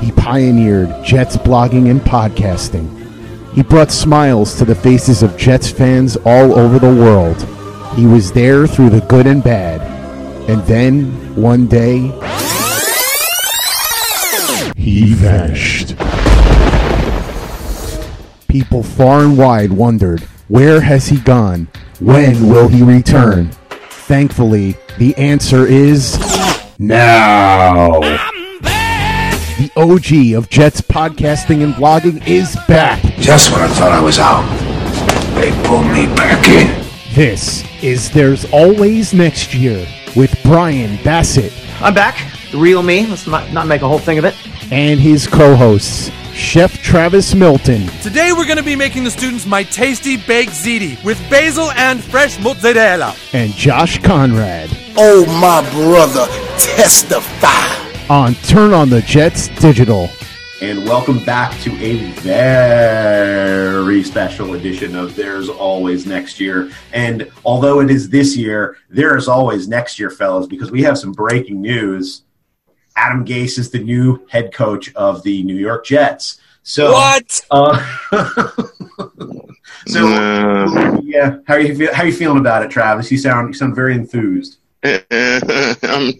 He pioneered Jets blogging and podcasting. He brought smiles to the faces of Jets fans all over the world. He was there through the good and bad. And then, one day, he vanished. People far and wide wondered, where has he gone? When will he return? Thankfully, the answer is now. The OG of Jets podcasting and blogging is back. Just when I thought I was out, they pulled me back in. This is There's Always Next Year with Brian Bassett I'm back. The real me. Let's not, not make a whole thing of it. and his co hosts, Chef Travis Milton Today we're going to be making the students my tasty baked ziti with basil and fresh mozzarella. and Josh Conrad Oh, my brother, testify. On Turn on the Jets Digital. and welcome back to a very special edition of There's Always Next Year. And although it is this year, there is always next year, fellas, because we have some breaking news. Adam Gase is the new head coach of the New York Jets. So, What? Uh, so, yeah, how are you feel, how are you feeling about it, Travis? You sound you sound very enthused. I'm,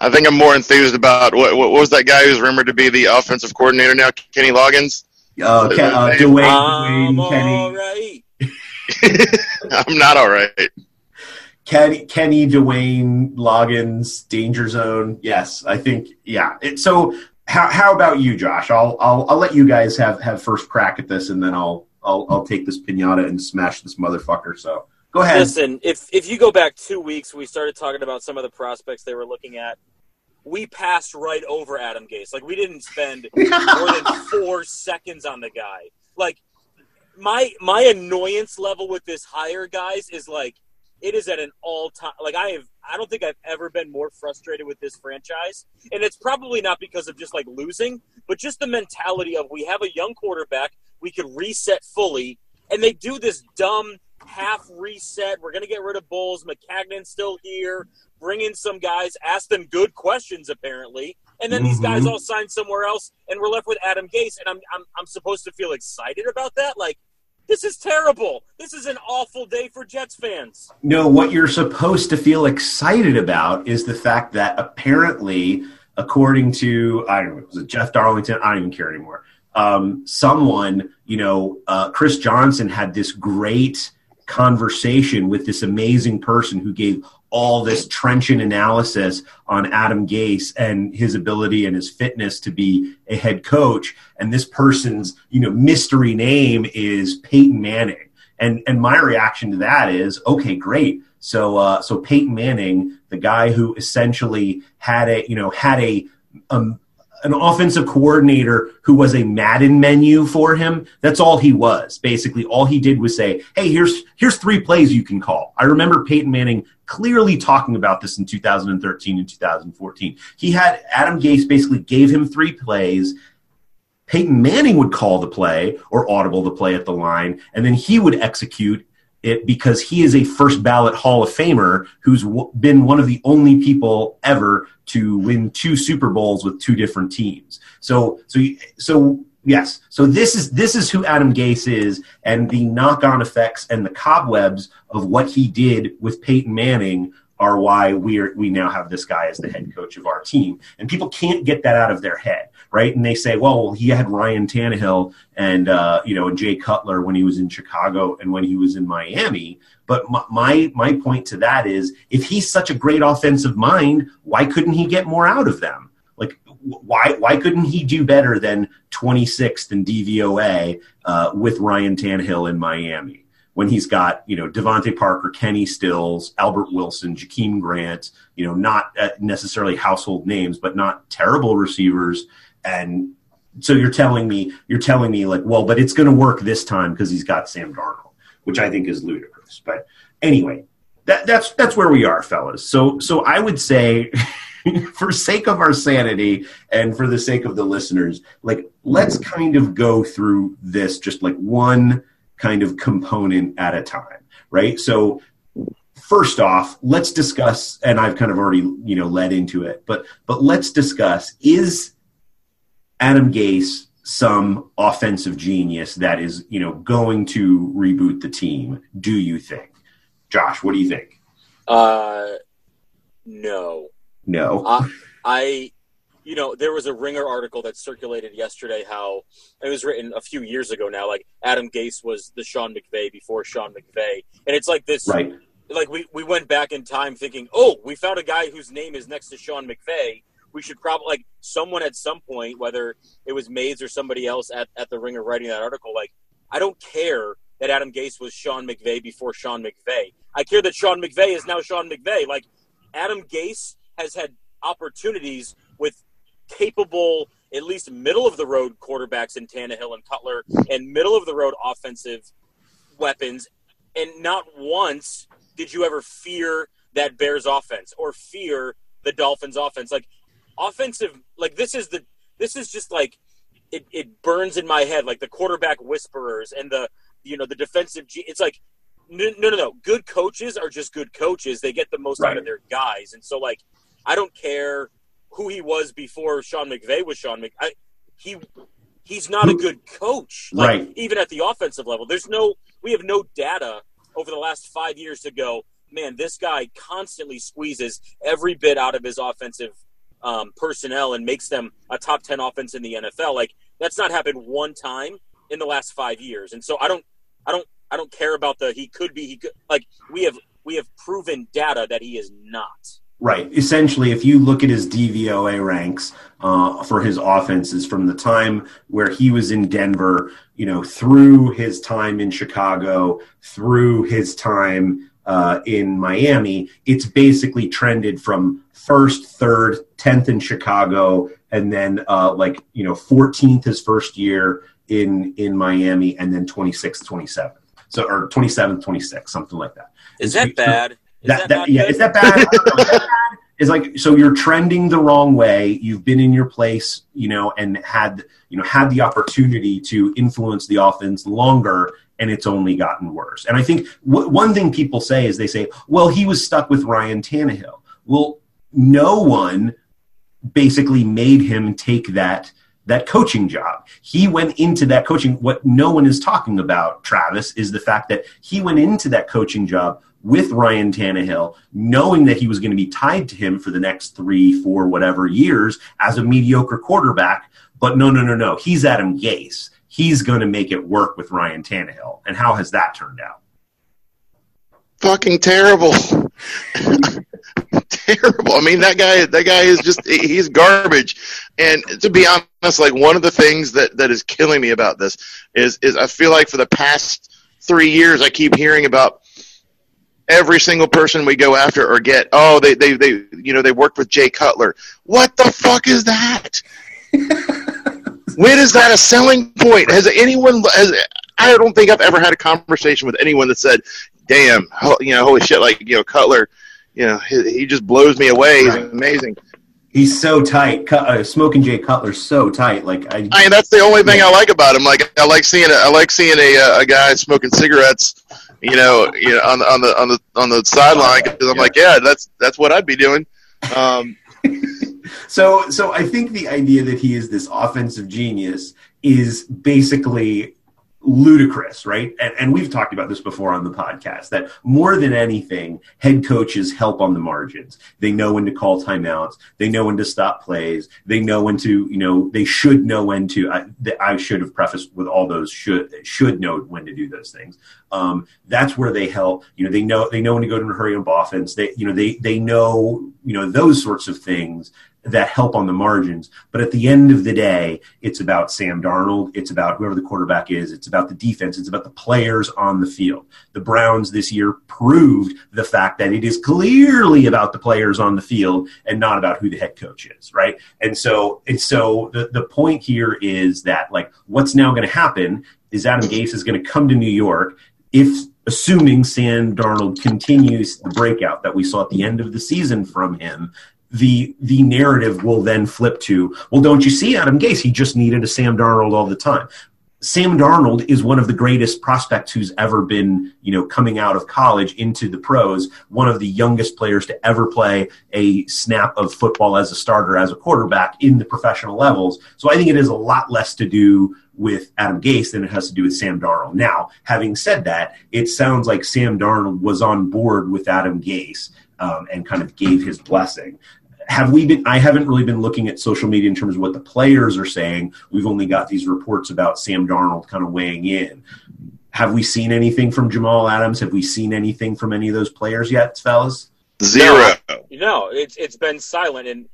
I think I'm more enthused about what, what was that guy who's rumored to be the offensive coordinator now, Kenny Loggins. Uh, Ken, uh, Dwayne, I'm Dwayne, Kenny. all right. I'm not all right. Kenny, Kenny, Dwayne, Loggins, Danger Zone. Yes, I think. Yeah. It, so, how, how about you, Josh? I'll, I'll I'll let you guys have, have first crack at this, and then I'll I'll I'll take this pinata and smash this motherfucker. So, go ahead. Listen, if if you go back two weeks, we started talking about some of the prospects they were looking at. We passed right over Adam Gase. Like we didn't spend more than four seconds on the guy. Like my my annoyance level with this hire, guys, is like it is at an all time. Like I have, I don't think I've ever been more frustrated with this franchise, and it's probably not because of just like losing, but just the mentality of we have a young quarterback, we could reset fully, and they do this dumb half reset. We're gonna get rid of Bowles. Maccagnan's still here. Bring in some guys, ask them good questions apparently, and then these guys all sign somewhere else, and we're left with Adam Gase. And I'm I'm I'm supposed to feel excited about that, like. This is terrible. This is an awful day for Jets fans. No, what you're supposed to feel excited about is the fact that apparently, according to I don't know, was it Jeff Darlington? I don't even care anymore. Um, someone, you know, uh, Chris Johnson had this great conversation with this amazing person who gave all this trenchant analysis on Adam Gase and his ability and his fitness to be a head coach. And this person's, you know, mystery name is Peyton Manning. And and my reaction to that is, okay, great. So uh, so Peyton Manning, the guy who essentially had a, you know, had a um, an offensive coordinator who was a Madden menu for him. That's all he was. Basically, all he did was say, "Hey, here's here's three plays you can call." I remember Peyton Manning clearly talking about this in 2013 and 2014. He had Adam Gase basically gave him three plays. Peyton Manning would call the play or audible the play at the line, and then he would execute it because he is a first ballot Hall of Famer who's w- been one of the only people ever to win two Super Bowls with two different teams. So, so, so yes. So this is this is who Adam Gase is, and the knock-on effects and the cobwebs of what he did with Peyton Manning are why we are we now have this guy as the head coach of our team, and people can't get that out of their head, right? And they say, well, he had Ryan Tannehill and uh, you know and Jay Cutler when he was in Chicago and when he was in Miami. But my, my my point to that is, if he's such a great offensive mind, why couldn't he get more out of them? Like, why why couldn't he do better than 26th in DVOA uh, with Ryan Tannehill in Miami? When he's got you know DeVante Parker, Kenny Stills, Albert Wilson, Jakeem Grant, you know, not uh, necessarily household names, but not terrible receivers. And so you're telling me you're telling me like, well, but it's going to work this time because he's got Sam Darnold, which I think is ludicrous. But anyway, that, that's that's where we are, fellas. So so I would say. for sake of our sanity and for the sake of the listeners, like let's kind of go through this just like one kind of component at a time, right? So first off, let's discuss, and I've kind of already you know led into it, but but let's discuss: is Adam Gase some offensive genius that is you know going to reboot the team? Do you think, Josh? What do you think? Uh, no. No. I, I, you know, there was a Ringer article that circulated yesterday. How it was written a few years ago now. Like Adam Gase was the Sean McVay before Sean McVay, and it's like this. Right. Like we we went back in time thinking, oh, we found a guy whose name is next to Sean McVay. We should probably like someone at some point, whether it was Mays or somebody else at, at the Ringer writing that article. Like, I don't care that Adam Gase was Sean McVay before Sean McVay. I care that Sean McVay is now Sean McVay. Like Adam Gase has had opportunities with capable, at least middle of the road quarterbacks in Tannehill and Cutler, and middle of the road offensive weapons, and not once did you ever fear that Bears offense or fear the Dolphins offense. Like offensive, like this is the this is just like it, it burns in my head like the quarterback whisperers and the you know the defensive. G- it's like no, no, no, no. Good coaches are just good coaches. They get the most out of their guys, and so like I don't care who he was before Sean McVay was Sean Mc. I, he he's not a good coach, like, Right. Even at the offensive level, there's no we have no data over the last five years to go. Man, this guy constantly squeezes every bit out of his offensive um, personnel and makes them a top ten offense in the NFL. Like that's not happened one time in the last five years, and so I don't, I don't, I don't care about the he could be. He could like we have we have proven data that he is not. Right. Essentially, if you look at his DVOA ranks uh, for his offenses from the time where he was in Denver, you know, through his time in Chicago, through his time uh, in Miami, it's basically trended from first, third, tenth in Chicago, and then uh, like you know, fourteenth his first year in in Miami, and then twenty sixth, twenty seventh. So or twenty seventh, twenty sixth, something like that. Is that bad? Is that, that, that- yeah, good? is that bad? I don't know. Is that bad? It's like so you're trending the wrong way. You've been in your place, you know, and had you know had the opportunity to influence the offense longer, and it's only gotten worse. And I think w- one thing people say is they say, "Well, he was stuck with Ryan Tannehill." Well, no one basically made him take that that coaching job. He went into that coaching. What no one is talking about, Travis, is the fact that he went into that coaching job with Ryan Tannehill, knowing that he was going to be tied to him for the next three, four, whatever years as a mediocre quarterback. But no, no, no, no. He's Adam Gase. He's going to make it work with Ryan Tannehill. And how has that turned out? fucking terrible. terrible. I mean, that guy, that guy is just, he's garbage. And to be honest, like one of the things that, that is killing me about this is, is I feel like for the past three years, I keep hearing about every single person we go after or get, oh, they, they, they, you know, they worked with Jay Cutler. What the fuck is that? when is that a selling point? Has anyone, has, I don't think I've ever had a conversation with anyone that said, damn, you know, holy shit, like, you know, Cutler, you know, he, he just blows me away. He's amazing. He's so tight. Cut, uh, Smoking Jay Cutler's so tight. Like I, I mean, that's the only thing I like about him. Like, I like seeing a, I like seeing a, uh, a guy smoking cigarettes, you know, you know, on the on the on the on the sideline because I'm Yeah. like, yeah, that's that's what I'd be doing. Um, So, so I think the idea that he is this offensive genius is basically ludicrous, right? And, and we've talked about this before on the podcast that more than anything, head coaches help on the margins. They know when to call timeouts. They know when to stop plays. They know when to, you know, they should know when to. I, I should have prefaced with all those should should know when to do those things. Um, that's where they help. You know, they know they know when to go to a hurry up offense. They, you know, they they know you know those sorts of things that help on the margins. But at the end of the day, it's about Sam Darnold. It's about whoever the quarterback is. It's about the defense. It's about the players on the field. The Browns this year proved the fact that it is clearly about the players on the field and not about who the head coach is, right? And so, and so the, the point here is that like what's now going to happen is Adam Gase is going to come to New York if assuming Sam Darnold continues the breakout that we saw at the end of the season from him, the the narrative will then flip to, well, don't you see Adam Gase? He just needed a Sam Darnold all the time. Sam Darnold is one of the greatest prospects who's ever been, you know, coming out of college into the pros, one of the youngest players to ever play a snap of football as a starter, as a quarterback in the professional levels. So I think it is a lot less to do with Adam Gase than it has to do with Sam Darnold. Now, having said that, it sounds like Sam Darnold was on board with Adam Gase um, and kind of gave his blessing have we been i haven't really been looking at social media in terms of what the players are saying we've only got these reports about sam darnold kind of weighing in have we seen anything from jamal adams have we seen anything from any of those players yet fellas Zero. No, no, it's it's been silent. And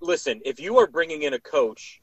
listen, if you are bringing in a coach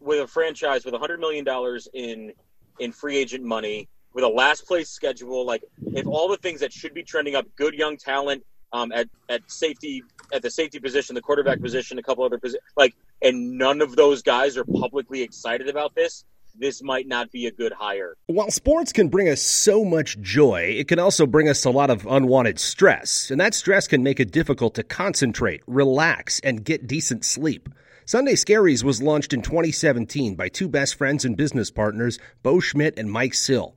with a franchise with a hundred million dollars in in free agent money, with a last place schedule, like if all the things that should be trending up, good young talent um, at at safety at the safety position, the quarterback position, a couple other positions, like, and none of those guys are publicly excited about this this might not be a good hire. While sports can bring us so much joy, it can also bring us a lot of unwanted stress, and that stress can make it difficult to concentrate, relax, and get decent sleep. Sunday Scaries was launched in 2017 by two best friends and business partners, Bo Schmidt and Mike Sill.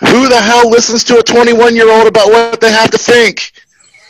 Who the hell listens to a 21 year old about what they have to think?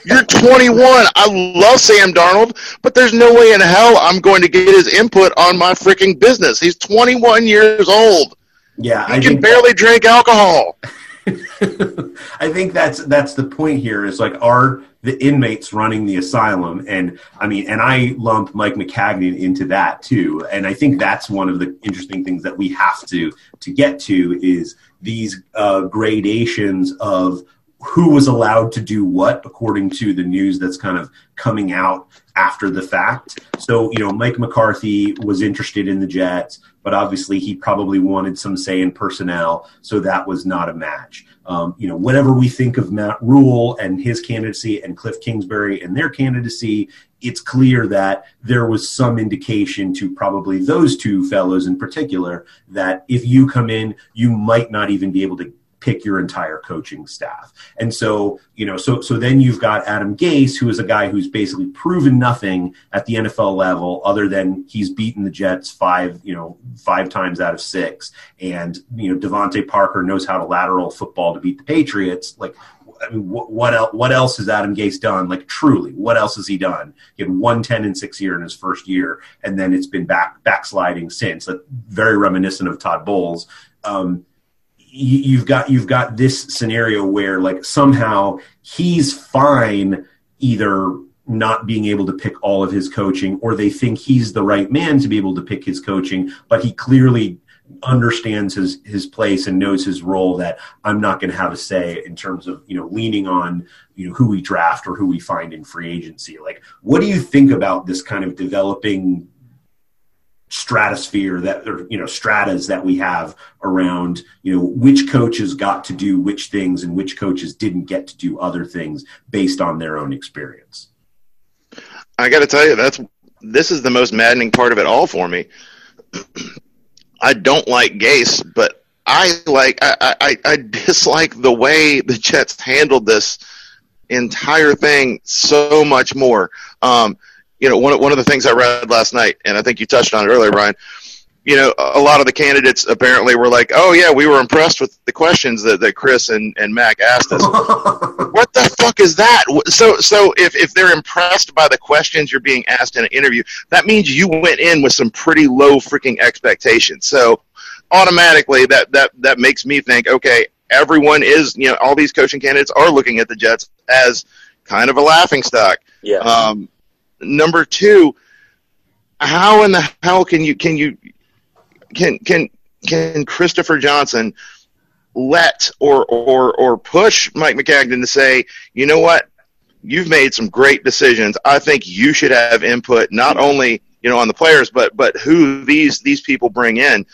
You're 21. I love Sam Darnold, but there's no way in hell I'm going to get his input on my freaking business. He's 21 years old. Yeah, he I can barely drink alcohol. I think that's that's the point here. Is like are the inmates running the asylum, and I mean, and I lump Mike Maccagnan into that too. And I think that's one of the interesting things that we have to to get to is these uh, gradations of who was allowed to do what according to the news that's kind of coming out after the fact. So, you know, Mike McCarthy was interested in the Jets, but obviously he probably wanted some say in personnel, so that was not a match. Um, you know, whatever we think of Matt Rhule and his candidacy and Cliff Kingsbury and their candidacy, it's clear that there was some indication to probably those two fellows in particular that if you come in, you might not even be able to pick your entire coaching staff. And so, you know, so so then you've got Adam Gase, who is a guy who's basically proven nothing at the NFL level other than he's beaten the Jets five, you know, five times out of six. And, you know, DeVante Parker knows how to lateral football to beat the Patriots. Like I mean, what, else? What else has Adam Gase done? Like truly, what else has he done? He had one ten and six year in his first year, and then it's been back backsliding since. Very reminiscent of Todd Bowles. Um, you, you've got you've got this scenario where like somehow he's fine either not being able to pick all of his coaching or they think he's the right man to be able to pick his coaching but he clearly understands his his place and knows his role that I'm not going to have a say in terms of you know leaning on you know who we draft or who we find in free agency. Like what do you think about this kind of developing stratosphere that or you know stratas that we have around you know which coaches got to do which things and which coaches didn't get to do other things based on their own experience? I got to tell you that's this is the most maddening part of it all for me i don't like gase but i like i i, I dislike the way the jets handled this entire thing so much more um you know, one one of the things I read last night, and I think you touched on it earlier, Brian. You know, a lot of the candidates apparently were like, "Oh yeah, we were impressed with the questions that, that Chris and, and Mac asked us." what the fuck is that? So so if if they're impressed by the questions you're being asked in an interview, that means you went in with some pretty low freaking expectations. So automatically that that that makes me think, okay, everyone is you know all these coaching candidates are looking at the Jets as kind of a laughing stock. Yeah. Um, number two, how in the hell can you can you can can can Christopher Johnson let or or or push Mike Maccagnan to say, you know what, you've made some great decisions. I think you should have input not only you know on the players, but but who these these people bring in.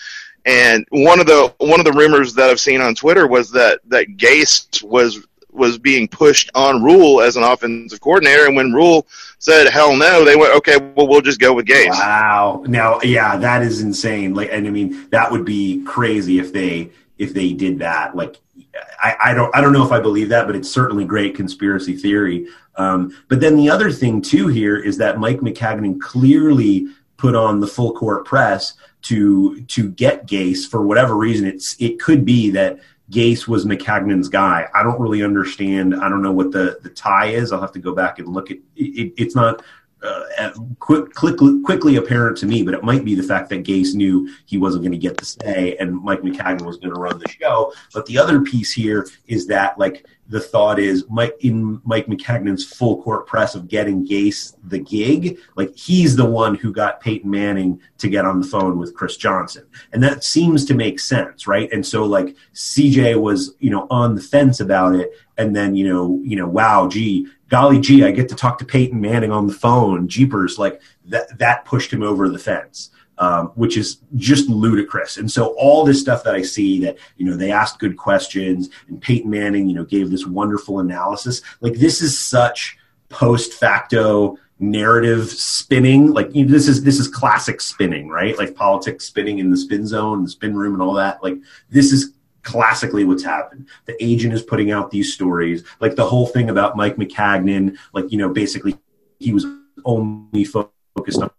And one of the one of the rumors that I've seen on Twitter was that that Gase was was being pushed on Rhule as an offensive coordinator, and when Rhule said hell no, they went okay, well we'll just go with Gase. Wow. Now, yeah, that is insane. Like, and I mean, that would be crazy if they if they did that. Like, I, I don't I don't know if I believe that, but it's certainly great conspiracy theory. Um, but then the other thing too here is that Mike Maccagnan clearly put on the full court press to to get Gase for whatever reason. It's it could be that Gase was Maccagnan's guy. I don't really understand. I don't know what the the tie is. I'll have to go back and look at it. it's not uh, quick, quickly, quickly apparent to me, but it might be the fact that Gase knew he wasn't going to get the say and Mike Maccagnan was going to run the show. But the other piece here is that, like, the thought is Mike in Mike Maccagnan's full court press of getting Gase the gig, like he's the one who got Peyton Manning to get on the phone with Chris Johnson. And that seems to make sense, right? And so like CJ was, you know, on the fence about it and then, you know, you know, wow, gee, golly gee, I get to talk to Peyton Manning on the phone, jeepers, like that that pushed him over the fence um, which is just ludicrous. And so all this stuff that I see that, you know, they asked good questions and Peyton Manning, you know, gave this wonderful analysis. Like this is such post facto narrative spinning. Like you know, this is, this is classic spinning, right? Like politics spinning in the spin zone, the spin room and all that. Like this is classically what's happened. The agent is putting out these stories, like the whole thing about Mike Maccagnan, like, you know, basically he was only focused on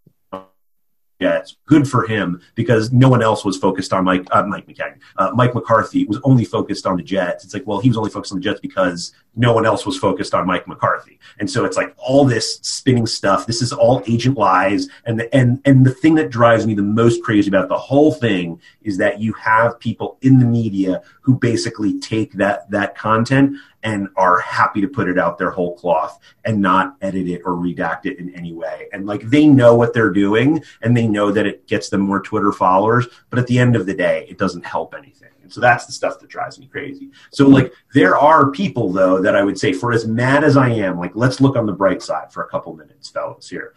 Jets. Good for him because no one else was focused on Mike uh, Mike Maccagnan. Uh, Mike McCarthy was only focused on the Jets. It's like, well, he was only focused on the Jets because no one else was focused on Mike McCarthy. And so it's like all this spinning stuff. This is all agent lies. And the, and and the thing that drives me the most crazy about the whole thing is that you have people in the media who basically take that that content and are happy to put it out their whole cloth and not edit it or redact it in any way. And like they know what they're doing and they know that it gets them more Twitter followers, but at the end of the day, it doesn't help anything. And so that's the stuff that drives me crazy. So like there are people though that I would say for as mad as I am, like let's look on the bright side for a couple minutes, fellas here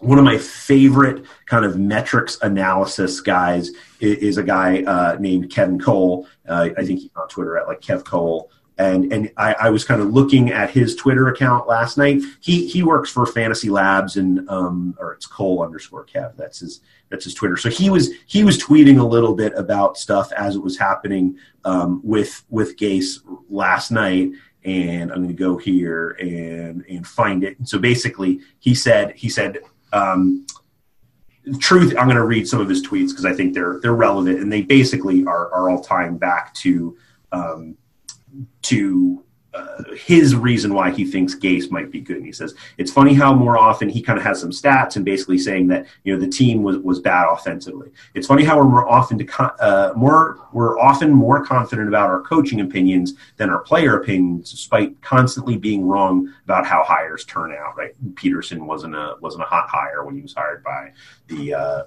one of my favorite kind of metrics analysis guys is, is a guy uh, named Kevin Cole. Uh, I think he's on Twitter at like Kev Cole and and I, I, was kind of looking at his Twitter account last night. He he works for Fantasy Labs and um or it's Cole underscore Kev. That's his that's his Twitter. So he was he was tweeting a little bit about stuff as it was happening um, with with Gase last night. And I'm going to go here and and find it. so basically, he said he said. Um, truth i'm going to read some of his tweets because i think they're they're relevant and they basically are, are all tying back to um, to uh, his reason why he thinks Gase might be good. And he says it's funny how more often he kind of has some stats and basically saying that you know the team was, was bad offensively. It's funny how we're more often to uh, more we're often more confident about our coaching opinions than our player opinions, despite constantly being wrong about how hires turn out. Right? Pederson wasn't a wasn't a hot hire when he was hired by the. Uh,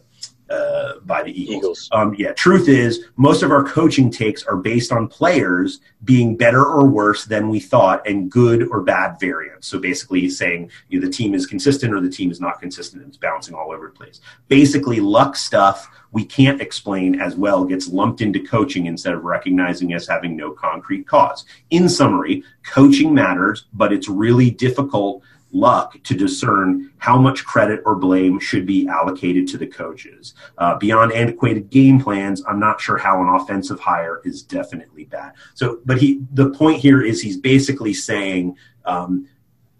uh, by the Eagles. Eagles. Um, yeah, truth is, most of our coaching takes are based on players being better or worse than we thought, and good or bad variance. So basically, saying you know, the team is consistent or the team is not consistent, and it's bouncing all over the place. Basically, luck stuff we can't explain as well gets lumped into coaching instead of recognizing as having no concrete cause. In summary, coaching matters, but it's really difficult luck to discern how much credit or blame should be allocated to the coaches. Uh, beyond antiquated game plans, I'm not sure how an offensive hire is definitely bad. So, but he, the point here is he's basically saying, um,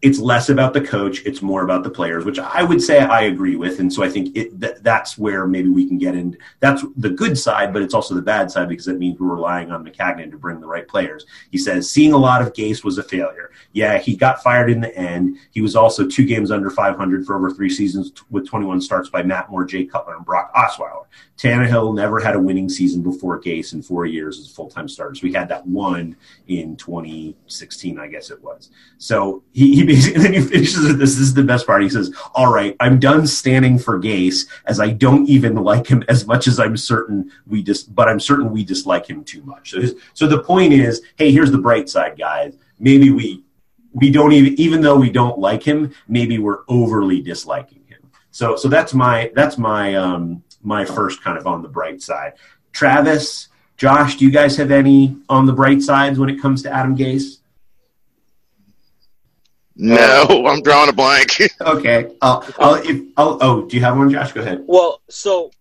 it's less about the coach, it's more about the players, which I would say I agree with. And so I think it, that, that's where maybe we can get in. That's the good side, but it's also the bad side because it means we're relying on Maccagnan to bring the right players. He says seeing a lot of Gase was a failure. Yeah, he got fired in the end. He was also two games under 500 for over three seasons with 21 starts by Matt Moore, Jay Cutler, and Brock Osweiler. Tannehill never had a winning season before Gase in four years as a full time starter. So we had that one in 2016, I guess it was. So he, he basically then he finishes with this. This is the best part. He says, "All right, I'm done standing for Gase, as I don't even like him as much as I'm certain we just, but I'm certain we dislike him too much." So, his, so the point is, hey, here's the bright side, guys. Maybe we we don't even even though we don't like him, maybe we're overly disliking him. So so that's my that's my um my first kind of on the bright side. Travis, Josh, do you guys have any on the bright sides when it comes to Adam Gase? No, uh, I'm drawing a blank. okay. I'll, I'll, if, I'll, oh, do you have one, Josh? Go ahead. Well, so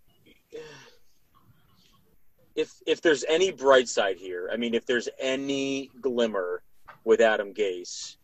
if if there's any bright side here, I mean, if there's any glimmer with Adam Gase,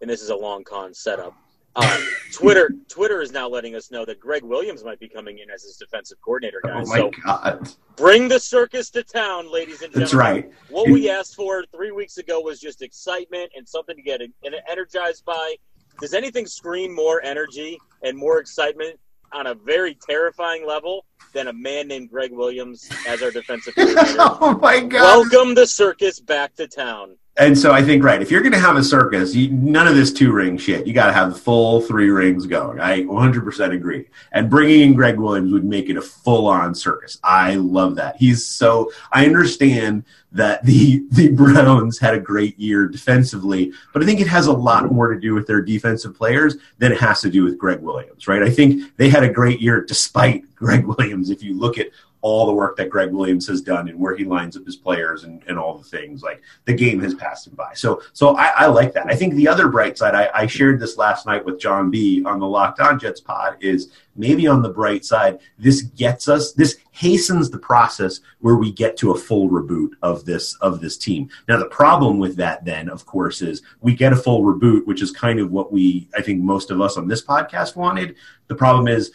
and this is a long con setup, um, Twitter Twitter is now letting us know that Gregg Williams might be coming in as his defensive coordinator, guys. Oh my so God. bring the circus to town, ladies and gentlemen. That's right. What we asked for three weeks ago was just excitement and something to get energized by. Does anything scream more energy and more excitement on a very terrifying level than a man named Gregg Williams as our defensive coordinator? Oh my God. Welcome the circus back to town. And so I think right, if you're going to have a circus, you, none of this two ring shit. You got to have the full three rings going. I 100% agree. And bringing in Gregg Williams would make it a full on circus. I love that. He's so. I understand that the the Browns had a great year defensively, but I think it has a lot more to do with their defensive players than it has to do with Gregg Williams. Right? I think they had a great year despite Gregg Williams. If you look at all the work that Gregg Williams has done and where he lines up his players and, and all the things. Like the game has passed him by. So so I, I like that. I think the other bright side, I, I, shared this last night with John B on the Locked On Jets pod, is maybe on the bright side, this gets us this hastens the process where we get to a full reboot of this of this team. Now the problem with that then, of course, is we get a full reboot, which is kind of what we I think most of us on this podcast wanted. The problem is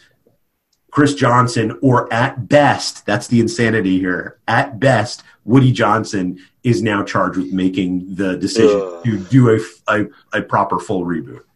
Chris Johnson, or at best, that's the insanity here. At best, Woody Johnson is now charged with making the decision Ugh. to do a, a, a proper full reboot.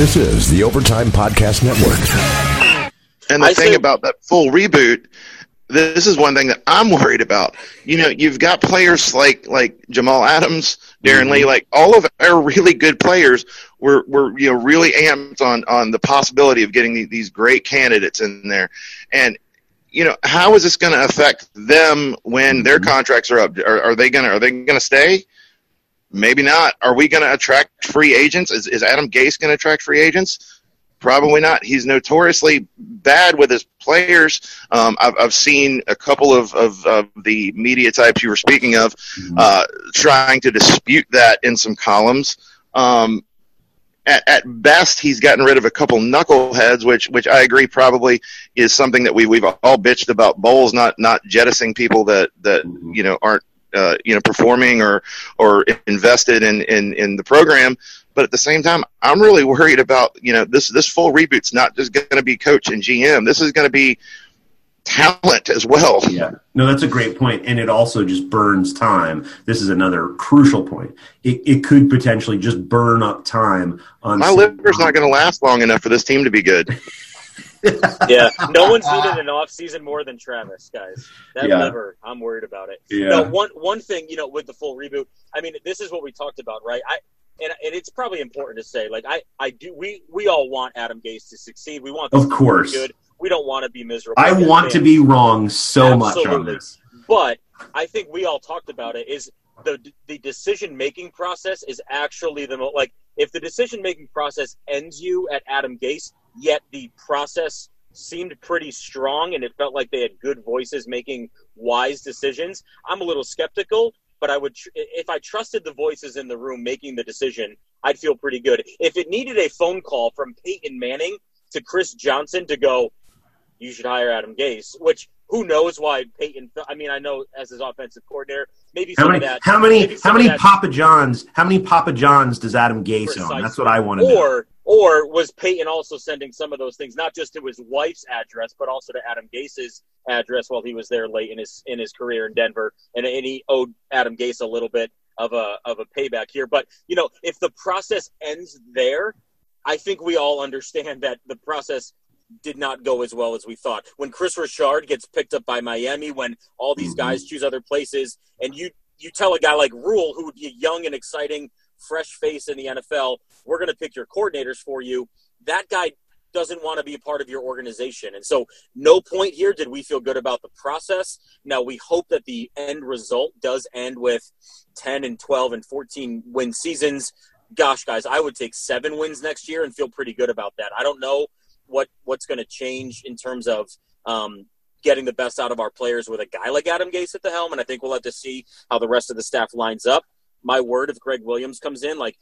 This is the Overtime Podcast Network. And the I thing think- about that full reboot, this is one thing that I'm worried about. You know, you've got players like like Jamal Adams, Darron mm-hmm. Lee, like all of our really good players were were you know really amped on on the possibility of getting these great candidates in there, and you know how is this going to affect them when their mm-hmm. contracts are up? Are, are they gonna are they gonna stay? Maybe not. Are we going to attract free agents? Is, is Adam Gase going to attract free agents? Probably not. He's notoriously bad with his players. Um, I've, I've seen a couple of, of, of, the media types you were speaking of mm-hmm. uh, trying to dispute that in some columns. Um, at, at, best, he's gotten rid of a couple knuckleheads, which which I agree probably is something that we we've all bitched about Bowles not not jettisoning people that that mm-hmm. you know aren't uh, you know performing or or invested in, in in the program. But at the same time i'm really worried about you know this this full reboot's not just going to be coach and gm this is going to be talent as well. Yeah. No that's a great point and it also just burns time. This is another crucial point. It, it could potentially just burn up time on my liver's not going to last long enough for this team to be good yeah, no one's needed an off season more than Travis, guys. That yeah. liver, I'm worried about it. Yeah. No, one one thing, you know, with the full reboot, I mean, this is what we talked about, right? I and, and it's probably important to say, like, I I do we we all want Adam Gase to succeed. We want of course good. We don't want to be miserable. I want to be wrong so Absolutely. much on this, but I think we all talked about it. Is the the decision making process is actually the most like if the decision making process ends you at Adam Gase, yet the process seemed pretty strong and it felt like they had good voices making wise decisions, I'm a little skeptical. But I would, tr- if I trusted the voices in the room making the decision, I'd feel pretty good. If it needed a phone call from Peyton Manning to Chris Johnson to go, you should hire Adam Gase, which who knows why Peyton? I mean, I know as his offensive coordinator, maybe How some many? of that. How many? How many Papa Johns? How many Papa Johns does Adam Gase own? That's what I want to know. Or or was Peyton also sending some of those things not just to his wife's address, but also to Adam Gase's address while he was there late in his in his career in Denver, and, and he owed Adam Gase a little bit of a of a payback here. But you know, if the process ends there, I think we all understand that the process did not go as well as we thought. When Kris Richard gets picked up by Miami, when all these mm-hmm. guys choose other places, and you you tell a guy like Rhule, who would be a young and exciting fresh face in the NFL, we're going to pick your coordinators for you. That guy doesn't want to be a part of your organization. And so, no point here did we feel good about the process. Now, we hope that the end result does end with 10 and 12 and 14 win seasons. Gosh, guys, I would take seven wins next year and feel pretty good about that. I don't know what what's going to change in terms of um, getting the best out of our players with a guy like Adam Gase at the helm, and I think we'll have to see how the rest of the staff lines up. My word, if Gregg Williams comes in, like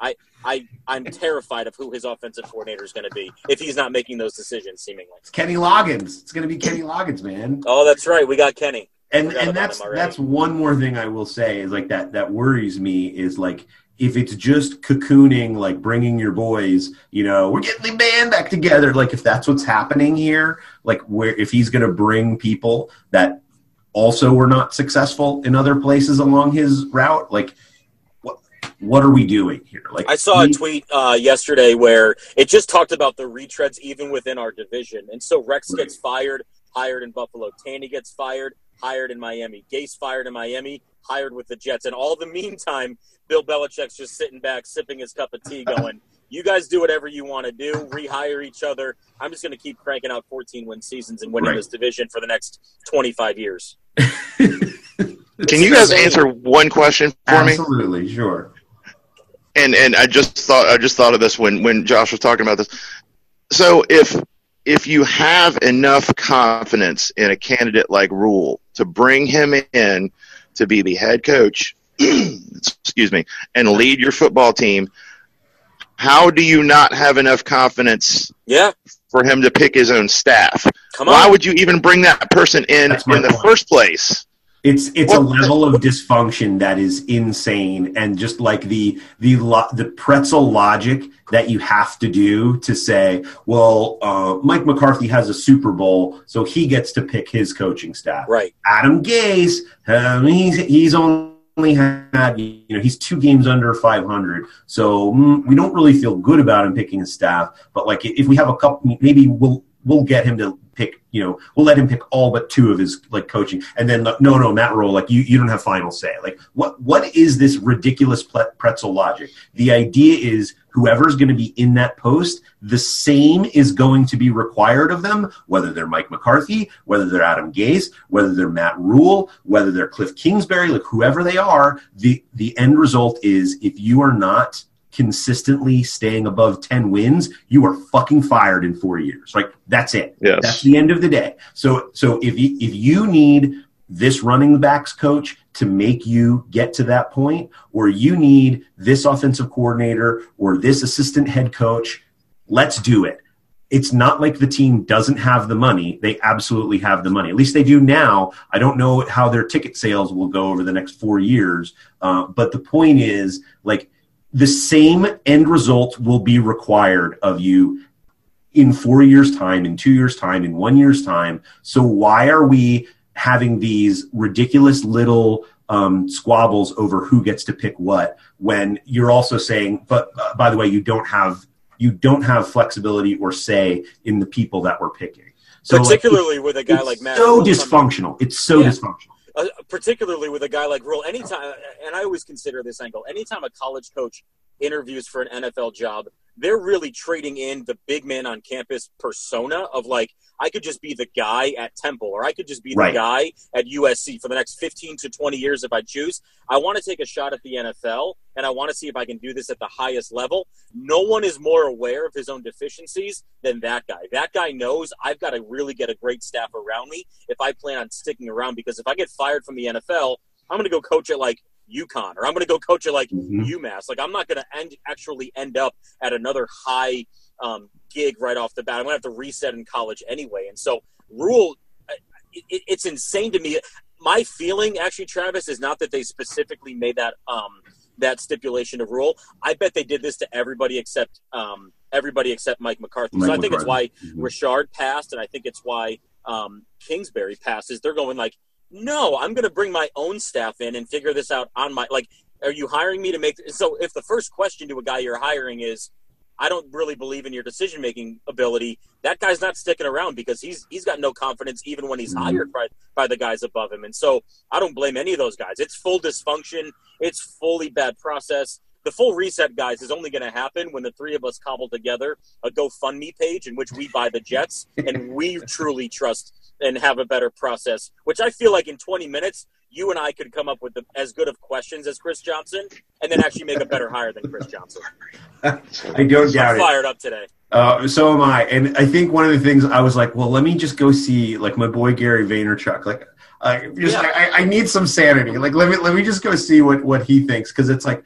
I, I, I'm terrified of who his offensive coordinator is going to be if he's not making those decisions. Seemingly, It's Kenny Loggins. It's going to be Kenny Loggins, man. Oh, that's right. We got Kenny. and and that's that's one more thing I will say is like that that worries me is like if it's just cocooning like bringing your boys you know we're getting the band back together like if that's what's happening here like where if he's going to bring people that also were not successful in other places along his route like what what are we doing here like I saw a tweet uh, yesterday where it just talked about the retreads even within our division. And so Rex gets fired, hired in Buffalo. Tanny gets fired, hired in Miami. Gase fired in Miami, hired with the Jets. And all the meantime, Bill Belichick's just sitting back, sipping his cup of tea, going, You guys do whatever you want to do, rehire each other. I'm just going to keep cranking out 14 win seasons and winning Right. this division for the next 25 years. Can you guys answer one question for me? absolutely sure and and I just thought I just thought of this when when Josh was talking about this. So if if you have enough confidence in a candidate like Rhule to bring him in to be the head coach, excuse me, and lead your football team, how do you not have enough confidence Yeah, for him to pick his own staff? come on. Why would you even bring that person in That's my in the first place? It's it's a level of dysfunction that is insane, and just like the the lo- the pretzel logic that you have to do to say, well, uh, Mike McCarthy has a Super Bowl, so he gets to pick his coaching staff. right. Adam Gase, um, he's he's only had you know he's two games under 500, so mm, we don't really feel good about him picking his staff. But like if we have a couple, maybe we'll we'll get him to pick. You know, we'll let him pick all but two of his like coaching, and then no, no, Matt Rhule, like you you don't have final say. Like what what is this ridiculous pretzel logic? The idea is whoever's going to be in that post, the same is going to be required of them, whether they're Mike McCarthy, whether they're Adam Gase, whether they're Matt Rhule, whether they're Cliff Kingsbury, like whoever they are, the the end result is if you are not consistently staying above 10 wins, you are fucking fired in 4 years. Like that's it. Yes. That's the end of the day. So so if you, if you need this running backs coach to make you get to that point, or you need this offensive coordinator or this assistant head coach, let's do it. It's not like the team doesn't have the money. They absolutely have the money. At least they do now. I don't know how their ticket sales will go over the next four years. Uh, but the point is, like, the same end result will be required of you in four years' time, in two years' time, in one year's time. So why are we having these ridiculous little um, squabbles over who gets to pick what when you're also saying, but uh, by the way, you don't have you don't have flexibility or say in the people that we're picking. So like, Particularly with a guy like Matt. so Rhule dysfunctional. It's so Yeah. dysfunctional. uh, particularly with a guy like Rhule. Anytime, and I always consider this angle. Anytime a college coach interviews for an NFL job, they're really trading in the big man on campus persona of like I could just be the guy at Temple or I could just be the guy at USC for the next 15 to 20 years if I choose. I want to take a shot at the NFL and I want to see if I can do this at the highest level. No one is more aware of his own deficiencies than that guy. That guy knows I've got to really get a great staff around me if I plan on sticking around because if I get fired from the NFL, I'm going to go coach at like UConn or I'm going to go coach at like Mhm. UMass. Like I'm not going to end actually end up at another high um, gig right off the bat. I'm going to have to reset in college anyway. And so Rhule, it, it- it's insane to me. My feeling, actually, Travis, is not that they specifically made that um, that stipulation of Rhule. I bet they did this to everybody except um, everybody except Mike McCarthy. so I think it's why McCarthy. Mhm. Richard passed, and I think it's why um, Kingsbury passes. They're going like, no, I'm going to bring my own staff in and figure this out on my like. Are you hiring me to make? So if the first question to a guy you're hiring is, I don't really believe in your decision making ability. That guy's not sticking around because he's he's got no confidence even when he's Mhm. hired by by the guys above him. And so I don't blame any of those guys. It's full dysfunction. It's fully bad process. The full reset, guys, is only going to happen when the three of us cobble together a GoFundMe page in which we buy the Jets and we truly trust and have a better process. Which I feel like in 20 minutes, you and I could come up with the, as good of questions as Chris Johnson, and then actually make a better hire than Chris Johnson. I don't doubt I'm it. fired up today. Uh, so am I, and I think one of the things I was like, well, let me just go see like my boy Gary Vaynerchuk. Like, I just Yeah. I, I need some sanity. Like, let me let me just go see what what he thinks because it's like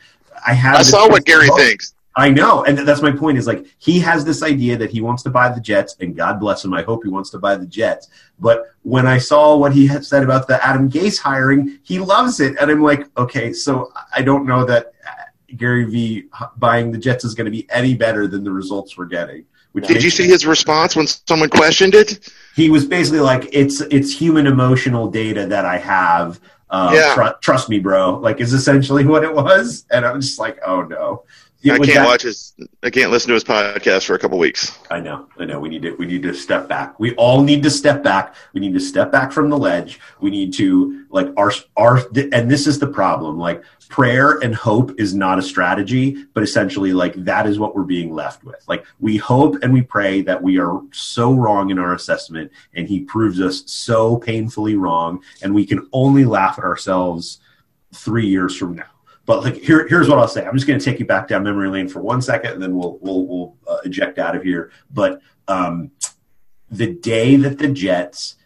I have. I saw what Gary thinks. I know, and that's my point. Is like he has this idea that he wants to buy the Jets, and God bless him. I hope he wants to buy the Jets. But when I saw what he had said about the Adam Gase hiring, he loves it, and I'm like, okay, so I don't know that uh, Gary V buying the Jets is going to be any better than the results we're getting. Did you see his response when someone questioned it? he was basically like, "It's it's human emotional data that I have. Uh, Yeah. tru- trust me, bro." Like, is essentially what it was, and I'm just like, "Oh no." It I can't that- watch his. I can't listen to his podcast for a couple weeks. I know, I know. We need to we need to step back. We all need to step back. We need to step back from the ledge. We need to like our our and this is the problem. Like prayer and hope is not a strategy, but essentially like that is what we're being left with. Like we hope and we pray that we are so wrong in our assessment and he proves us so painfully wrong and we can only laugh at ourselves 3 years from now. But like here, here's what I'll say. I'm just going to take you back down memory lane for one second, and then we'll we'll we'll uh, eject out of here. But um, the day that the Jets,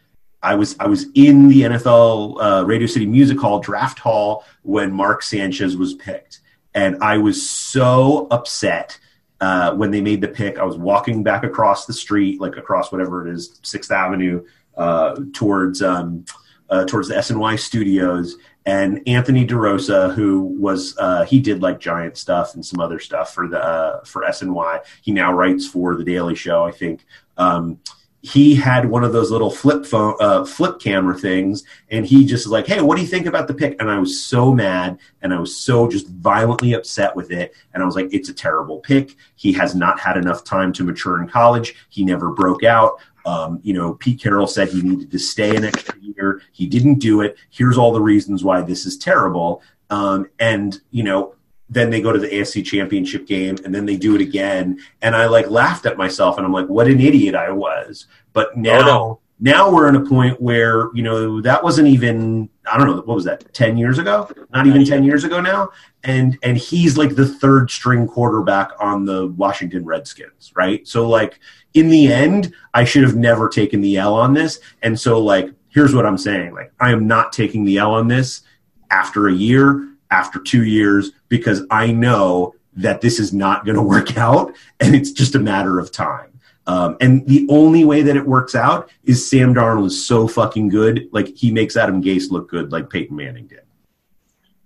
I was I was in the NFL uh, Radio City Music Hall draft hall when Mark Sanchez was picked, and I was so upset uh, when they made the pick. I was walking back across the street, like across whatever it is, Sixth Avenue, uh, towards um, uh, towards the SNY studios. And Anthony DeRosa, who was uh, he did like giant stuff and some other stuff for the uh, for SNY. He now writes for the Daily Show, I think. Um, he had one of those little flip phone uh, flip camera things and he just was like hey what do you think about the pick and i was so mad and i was so just violently upset with it and i was like it's a terrible pick he has not had enough time to mature in college. He never broke out. Um, you know pete carroll said he needed to stay an extra year. He didn't do it. Here's all the reasons why this is terrible. Um, and you know then they go to the AFC championship game and then they do it again. And I like laughed at myself and I'm like, what an idiot I was. But oh, now, no. now we're in a point where, you know, that wasn't even, I don't know, what was that? 10 years ago? Not even 10 years ago now. And, and he's like the third string quarterback on the Washington Redskins. Right. So like in the end, I should have never taken the L on this. And so like, here's what I'm saying. Like, I am not taking the L on this after a year, after two years, because I know that this is not going to work out and it's just a matter of time. Um, and the only way that it works out is Sam Darnold is so fucking good. Like he makes Adam Gase look good like Peyton Manning did.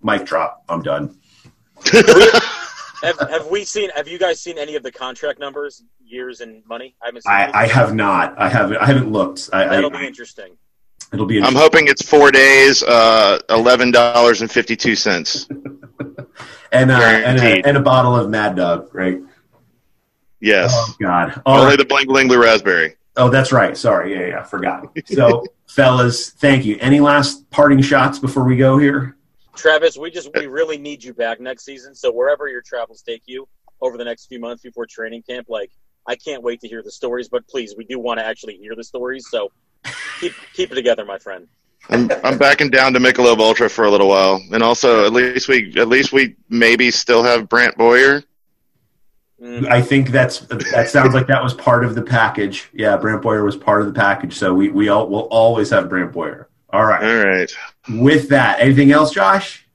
Mic drop. I'm done. have, have we seen? Have you guys seen any of the contract numbers, years and money? I haven't. Seen I. I have not. I haven't. I haven't looked. I, That'll I, be interesting. it'll be. I'm hoping it's four days, uh, eleven dollars and fifty two cents. and, uh, and, a, and a bottle of Mad Dog, right? Yes, Oh God. All only right. the bling bling blue raspberry. Oh, that's right. Sorry. Yeah, yeah. I forgot. So, fellas, thank you. Any last parting shots before we go here? Travis, we just we really need you back next season. So wherever your travels take you, over the next few months before training camp. Like, I can't wait to hear the stories. But please, we do want to actually hear the stories. So keep keep it together, my friend. I'm I'm backing down to Michelob Ultra for a little while, and also at least we at least we maybe still have Brant Boyer. I think that's that sounds like that was part of the package. Yeah, Brant Boyer was part of the package, so we we all will always have Brant Boyer. All right. All right. With that, anything else, Josh?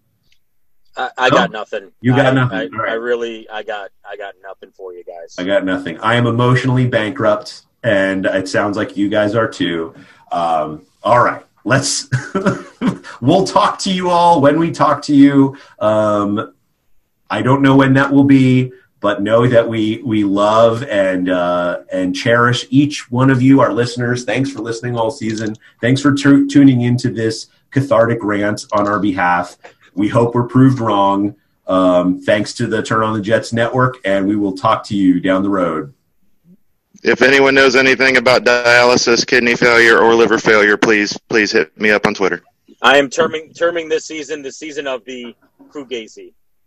I, I No? got nothing. You got I- nothing. I, All right. I really, I got, I got nothing for you guys. I got nothing. I am emotionally bankrupt, and it sounds like you guys are too. Um, all right, let's. we'll talk to you all when we talk to you. Um, I don't know when that will be, but know that we we love and uh, and cherish each one of you, our listeners. Thanks for listening all season. Thanks for tu- tuning into this cathartic rant on our behalf. We hope we're proved wrong. Um, thanks to the Turn on the Jets network, and we will talk to you down the road. If anyone knows anything about dialysis, kidney failure, or liver failure, please please hit me up on Twitter. I am terming terming this season the season of the Fugazi.